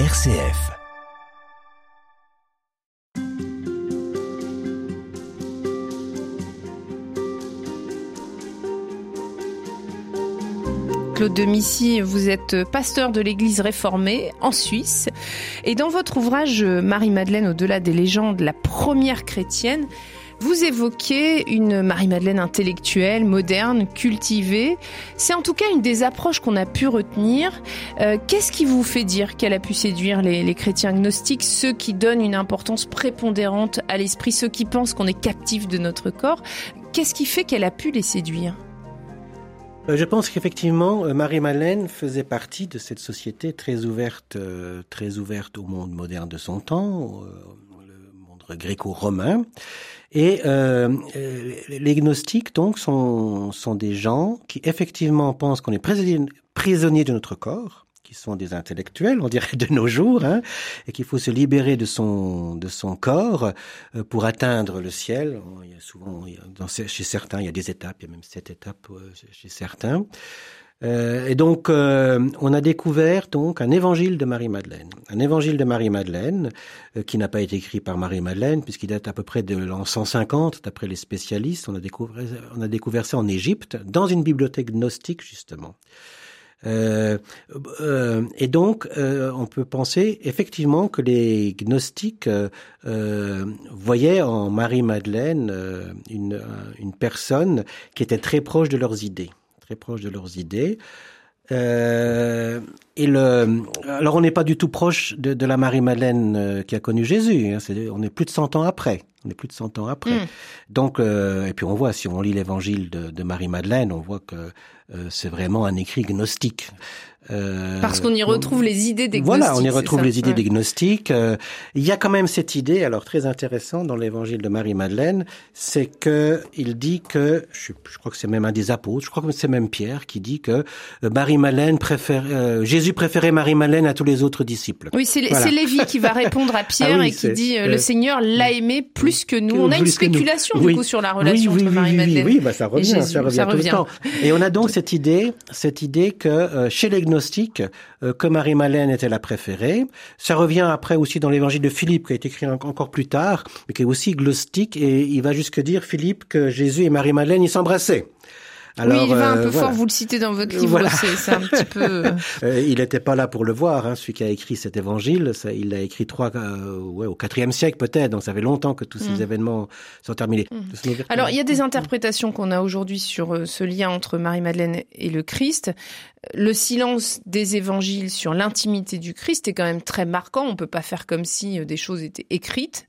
RCF. Claude de Missy, vous êtes pasteur de l'Église réformée en Suisse. Et dans votre ouvrage Marie-Madeleine au-delà des légendes, la première chrétienne, vous évoquez une Marie-Madeleine intellectuelle, moderne, cultivée. C'est en tout cas une des approches qu'on a pu retenir. Euh, Qu'est-ce qui vous fait dire qu'elle a pu séduire les, les, chrétiens gnostiques, ceux qui donnent une importance prépondérante à l'esprit, ceux qui pensent qu'on est captif de notre corps? Qu'est-ce qui fait qu'elle a pu les séduire? Euh, je pense qu'effectivement, euh, Marie-Madeleine faisait partie de cette société très ouverte, très ouverte au monde moderne de son temps, gréco-romain. Et euh, les gnostiques, donc, sont, sont des gens qui effectivement pensent qu'on est prisonnier de notre corps, qui sont des intellectuels, on dirait de nos jours, hein, et qu'il faut se libérer de son de son corps euh, pour atteindre le ciel. Il y a souvent, chez certains, il y a des étapes, il y a même sept étapes euh, chez certains. Euh, et donc, euh, on a découvert donc un évangile de Marie-Madeleine. Un évangile de Marie-Madeleine euh, qui n'a pas été écrit par Marie-Madeleine puisqu'il date à peu près de l'an 150 d'après les spécialistes. On a découvert, on a découvert ça en Égypte dans une bibliothèque gnostique justement. Euh, euh, et donc, euh, on peut penser effectivement que les gnostiques voyaient en Marie-Madeleine une, une personne qui était très proche de leurs idées très proches de leurs idées. Euh, et le, alors on n'est pas du tout proche de, la Marie-Madeleine euh, qui a connu Jésus. Hein, on est plus de 100 ans après. On est plus de 100 ans après. Mm. Donc, euh, et puis on voit, si on lit l'évangile de, de Marie-Madeleine, on voit que euh, c'est vraiment un écrit gnostique. Euh, Parce qu'on y retrouve les idées des gnostiques. Voilà, on y retrouve les idées ouais. des gnostiques. Euh, il y a quand même cette idée, alors très intéressante dans l'évangile de Marie-Madeleine, c'est que il dit que, je, je crois que c'est même un des apôtres, je crois que c'est même Pierre qui dit que euh, Marie-Madeleine préfère, euh, Jésus préférait Marie-Madeleine à tous les autres disciples. Oui, c'est voilà. Lévi qui va répondre à Pierre ah oui, et qui dit le Seigneur l'a aimé plus que nous. On a une spéculation du oui. coup sur la relation oui, entre Marie-Madeleine. Oui, oui, bah, ça revient, Jésus, ça revient, ça revient tout le temps. Et on a donc cette idée, cette idée que chez les gnostiques, euh, que Marie-Madeleine était la préférée. Ça revient après aussi dans l'évangile de Philippe, qui a été écrit encore plus tard, mais qui est aussi gnostique, et il va jusque dire, Philippe, que Jésus et Marie-Madeleine, ils s'embrassaient. Alors, oui, il va un peu euh, voilà. fort, vous le citez dans votre livre, voilà. c'est un petit peu... euh, il n'était pas là pour le voir, hein, celui qui a écrit cet évangile, ça, il l'a écrit trois, euh, ouais, au quatrième siècle peut-être, donc ça fait longtemps que tous ces mmh. événements sont terminés. Mmh. Alors, il y a des interprétations qu'on a aujourd'hui sur euh, ce lien entre Marie-Madeleine et le Christ. Le silence des évangiles sur l'intimité du Christ est quand même très marquant, on peut pas faire comme si euh, des choses étaient écrites.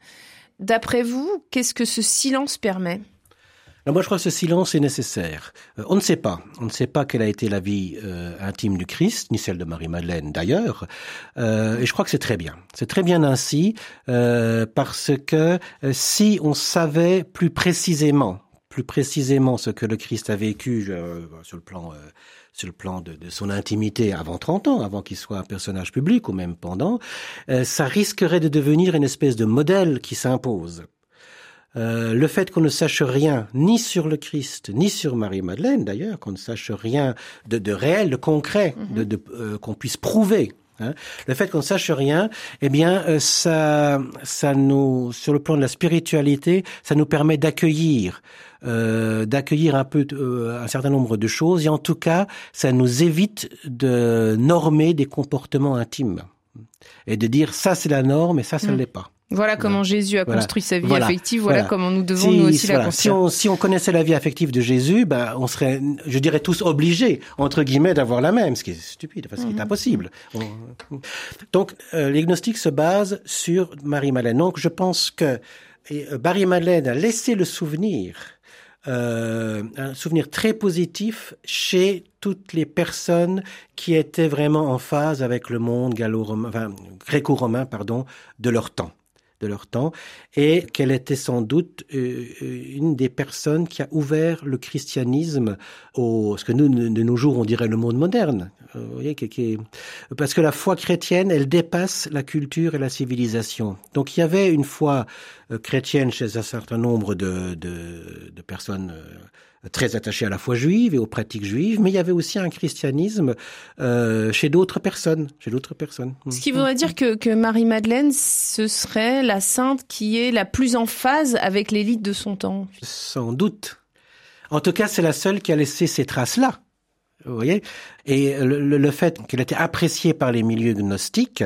D'après vous, qu'est-ce que ce silence permet? Alors moi, je crois que ce silence est nécessaire. Euh, on ne sait pas. On ne sait pas quelle a été la vie euh, intime du Christ, ni celle de Marie-Madeleine d'ailleurs. Euh, et je crois que c'est très bien. C'est très bien ainsi, euh, parce que euh, si on savait plus précisément, plus précisément ce que le Christ a vécu sur le plan sur le plan de, de, son intimité avant 30 ans, avant qu'il soit un personnage public ou même pendant, ça risquerait de devenir une espèce de modèle qui s'impose. Euh, le fait qu'on ne sache rien ni sur le Christ, ni sur Marie-Madeleine d'ailleurs, qu'on ne sache rien de, de réel, de concret, mm -hmm. de, de euh, qu'on puisse prouver. Hein, le fait qu'on ne sache rien, eh bien, euh, ça, ça nous, sur le plan de la spiritualité, ça nous permet d'accueillir, euh, d'accueillir un peu un certain nombre de choses, et en tout cas, ça nous évite de normer des comportements intimes et de dire ça c'est la norme et ça ça ne mmh. l'est pas. Voilà comment. Jésus a voilà. construit sa vie voilà. affective. Voilà, comment nous devons si, nous aussi la construire. Si on, si on, connaissait la vie affective de Jésus, ben, on serait, je dirais, tous obligés, entre guillemets, d'avoir la même, ce qui est stupide, enfin, ce qui est impossible. Donc, euh, les gnostiques se basent sur Marie-Madeleine. Donc, je pense que euh, Marie-Madeleine a laissé le souvenir euh, un souvenir très positif chez toutes les personnes qui étaient vraiment en phase avec le monde gallo-romain, enfin, gréco-romain, pardon, de leur temps de leur temps, et qu'elle était sans doute euh, une des personnes qui a ouvert le christianisme au, ce que nous, de nos jours, on dirait le monde moderne, vous voyez, parce que la foi chrétienne, elle dépasse la culture et la civilisation. Donc il y avait une foi chrétienne chez un certain nombre de, de personnes très attaché à la foi juive et aux pratiques juives, mais il y avait aussi un christianisme euh, chez d'autres personnes, chez d'autres personnes. Ce qui voudrait dire que, que Marie-Madeleine, ce serait la sainte qui est la plus en phase avec l'élite de son temps. Sans doute. En tout cas, c'est la seule qui a laissé ces traces-là. Vous voyez? Et le, le fait qu'elle était appréciée par les milieux gnostiques,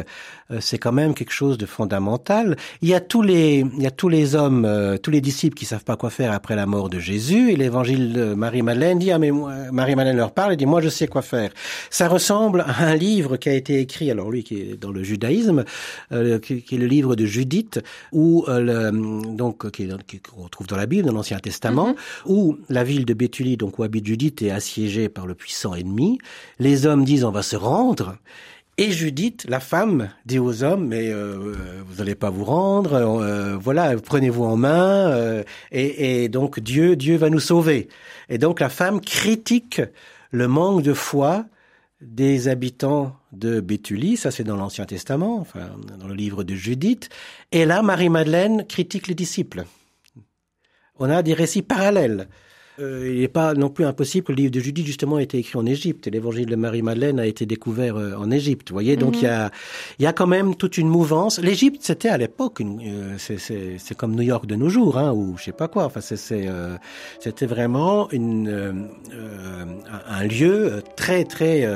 euh, c'est quand même quelque chose de fondamental. Il y a tous les, il y a tous les hommes, euh, tous les disciples qui savent pas quoi faire après la mort de Jésus. Et l'évangile de Marie-Madeleine dit, ah mais Marie-Madeleine leur parle et dit, moi je sais quoi faire. Ça ressemble à un livre qui a été écrit, alors lui qui est dans le judaïsme, euh, qui, qui, est le livre de Judith, où le, donc qui, qu'on retrouve dans la Bible, dans l'Ancien Testament, mm-hmm. où la ville de Béthulie, donc où habite Judith, est assiégée par le puissant ennemi. Les hommes disent on va se rendre. Et Judith, la femme, dit aux hommes, mais euh, vous n'allez pas vous rendre, euh, voilà, prenez-vous en main, euh, et, et, donc Dieu, Dieu va nous sauver. Et donc la femme critique le manque de foi des habitants de Béthulie, ça c'est dans l'Ancien Testament, enfin dans le livre de Judith, et là Marie-Madeleine critique les disciples. On a des récits parallèles. Euh, il n'est pas non plus impossible que le livre de Judith justement ait été écrit en Égypte. Et l'évangile de Marie-Madeleine a été découvert euh, en Égypte. Vous voyez, donc il y a mhm. il y a quand même toute une mouvance. L'Égypte, c'était à l'époque, euh, c'est comme New York de nos jours, hein, ou je sais pas quoi. Enfin, euh, c'était vraiment une euh, un lieu très très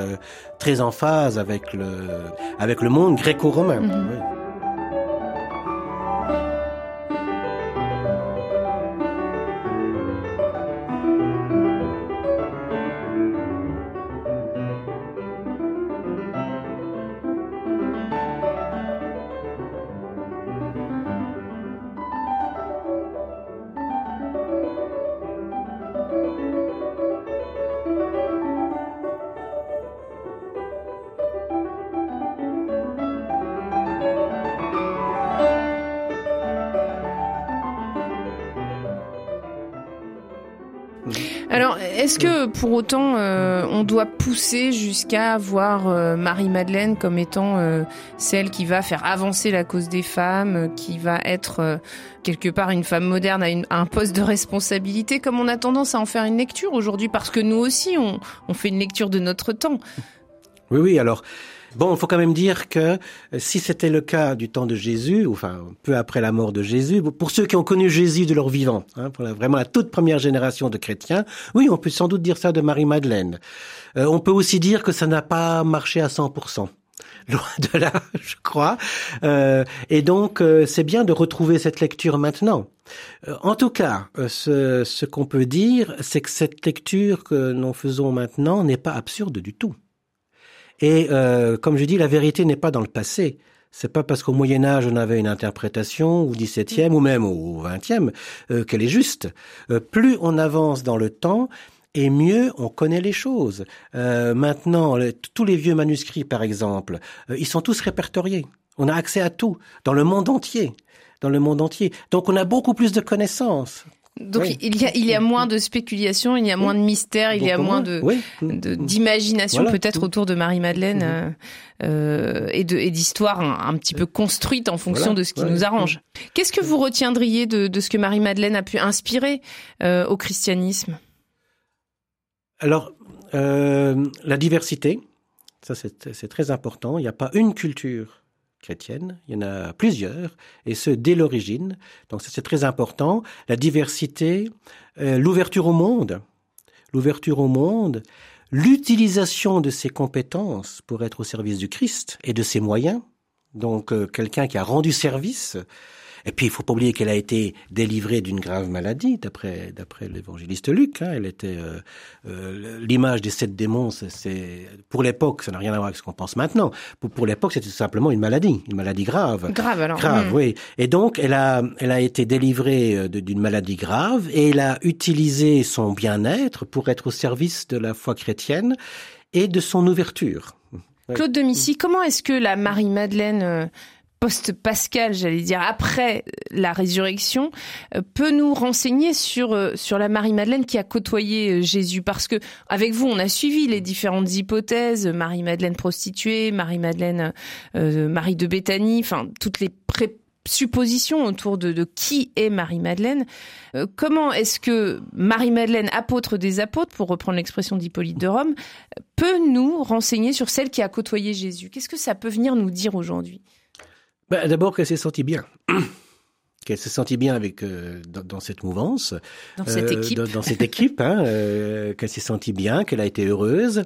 très en phase avec le avec le monde gréco-romain. Mhm. Est-ce que pour autant euh, on doit pousser jusqu'à voir euh, Marie-Madeleine comme étant euh, celle qui va faire avancer la cause des femmes, qui va être quelque part une femme moderne à, un poste de responsabilité, comme on a tendance à en faire une lecture aujourd'hui, parce que nous aussi on, on fait une lecture de notre temps? Oui, oui, alors Bon, il faut quand même dire que euh, si c'était le cas du temps de Jésus, enfin peu après la mort de Jésus, pour ceux qui ont connu Jésus de leur vivant, hein, vraiment la toute première génération de chrétiens, oui, on peut sans doute dire ça de Marie-Madeleine. Euh, on peut aussi dire que ça n'a pas marché à 100%. Loin de là, je crois. Euh, et donc, euh, c'est bien de retrouver cette lecture maintenant. en tout cas, ce, ce qu'on peut dire, c'est que cette lecture que nous faisons maintenant n'est pas absurde du tout. Et euh, comme je dis, la vérité n'est pas dans le passé. C'est pas parce qu'au Moyen Âge on avait une interprétation, au XVIIe ou même au XXe, euh, qu'elle est juste. Euh, plus on avance dans le temps, et mieux on connaît les choses. Euh, maintenant, tous les vieux manuscrits, par exemple, euh, ils sont tous répertoriés. On a accès à tout dans le monde entier, dans le monde entier. Donc on a beaucoup plus de connaissances. Donc il y a il y a moins de spéculation, il y a moins de mystère, il y a moins de d'imagination peut-être autour de Marie Madeleine euh, euh, et de et d'histoires un, petit peu construites en fonction de ce qui nous arrange. Qu'est-ce que vous retiendriez de, de ce que Marie Madeleine a pu inspirer euh, au christianisme? Alors euh, la diversité, ça c'est très important. Il n'y a pas une culture chrétienne, il y en a plusieurs, et ce dès l'origine. Donc c'est très important. La diversité, euh, l'ouverture au monde, l'ouverture au monde, l'utilisation de ses compétences pour être au service du Christ et de ses moyens. Donc euh, quelqu'un qui a rendu service et puis, il faut pas oublier qu'elle a été délivrée d'une grave maladie, d'après d'après l'évangéliste Luc. Hein. Elle était euh, euh, l'image des sept démons. C'est pour l'époque, ça n'a rien à voir avec ce qu'on pense maintenant. Pour, pour l'époque, c'était simplement une maladie, une maladie grave. Grave alors. Grave, hmm. oui. Et donc, elle a elle a été délivrée euh, d'une maladie grave et elle a utilisé son bien-être pour être au service de la foi chrétienne et de son ouverture. Claude de Missy, comment est-ce que la Marie-Madeleine post-Pascal, j'allais dire après la résurrection, euh, peut nous renseigner sur euh, sur la Marie-Madeleine qui a côtoyé euh, Jésus? Parce que avec vous, on a suivi les différentes hypothèses Marie-Madeleine prostituée, Marie-Madeleine Marie de Béthanie, enfin toutes les suppositions autour de, de qui est Marie-Madeleine. comment est-ce que Marie-Madeleine, apôtre des apôtres, pour reprendre l'expression d'Hippolyte de Rome, peut nous renseigner sur celle qui a côtoyé Jésus? Qu'est-ce que ça peut venir nous dire aujourd'hui? Ben, D'abord qu'elle s'est sentie bien. qu'elle s'est sentie bien avec euh, dans, cette mouvance, dans cette euh, équipe, dans, cette équipe, hein, euh, qu'elle s'est sentie bien, qu'elle a été heureuse,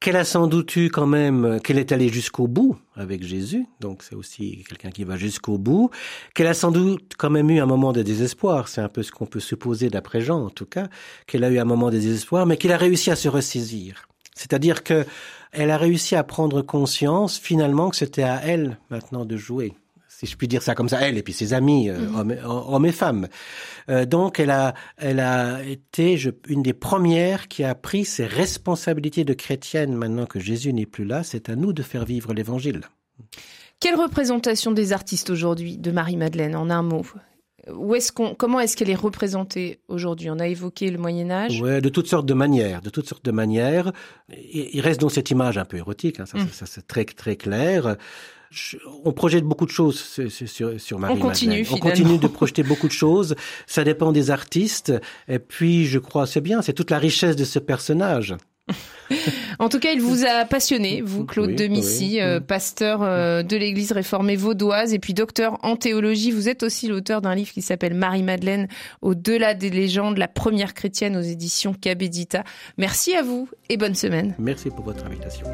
qu'elle a sans doute eu quand même, qu'elle est allée jusqu'au bout avec Jésus, donc c'est aussi quelqu'un qui va jusqu'au bout, qu'elle a sans doute quand même eu un moment de désespoir, c'est un peu ce qu'on peut supposer d'après Jean en tout cas, qu'elle a eu un moment de désespoir, mais qu'elle a réussi à se ressaisir. C'est-à-dire que elle a réussi à prendre conscience finalement que c'était à elle maintenant de jouer si je puis dire ça comme ça, elle et puis ses amis, euh, mhm. hommes, et femmes. Euh, donc, elle a, elle a été je, une des premières qui a pris ses responsabilités de chrétienne maintenant que Jésus n'est plus là. C'est à nous de faire vivre l'Évangile. Quelle représentation des artistes aujourd'hui de Marie-Madeleine, en un mot? Où est-ce qu'on, comment est-ce qu'elle est représentée aujourd'hui? On a évoqué le Moyen Âge. Ouais, de toutes sortes de manières, de toutes sortes de manières. Il reste donc cette image un peu érotique, hein, ça, mm. ça, c'est très très clair. on projette beaucoup de choses sur, sur Marie. On continue. On continue de projeter beaucoup de choses. Ça dépend des artistes. Et puis, je crois, c'est bien, c'est toute la richesse de ce personnage. en tout cas, il vous a passionné, vous, Claude de Missy, euh, pasteur euh, de l'Église réformée vaudoise et puis docteur en théologie. Vous êtes aussi l'auteur d'un livre qui s'appelle Marie-Madeleine, au-delà des légendes, la première chrétienne aux éditions Cabedita. Merci à vous et bonne semaine. Merci pour votre invitation.